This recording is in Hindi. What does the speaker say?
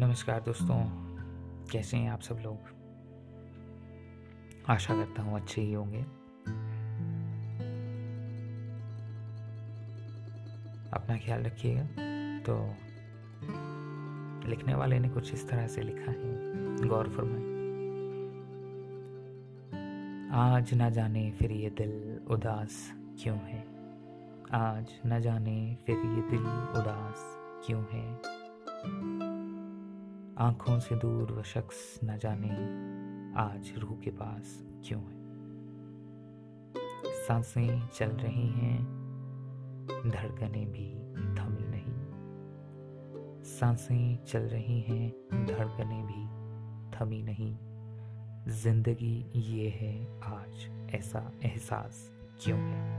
नमस्कार दोस्तों, कैसे हैं आप सब लोग? आशा करता हूँ अच्छे ही होंगे। अपना ख्याल रखिएगा तो लिखने वाले ने कुछ इस तरह से लिखा है, गौर फरमाए। आज न जाने फिर ये दिल उदास क्यों है? आज न जाने फिर ये दिल उदास क्यों है? आँखों से दूर वह शख्स न जाने आज रूह के पास क्यों है? साँसें चल रही हैं, धड़कने भी थमी नहीं। साँसें चल रही हैं, धड़कने भी थमी नहीं। ज़िंदगी ये है, आज ऐसा एहसास क्यों है?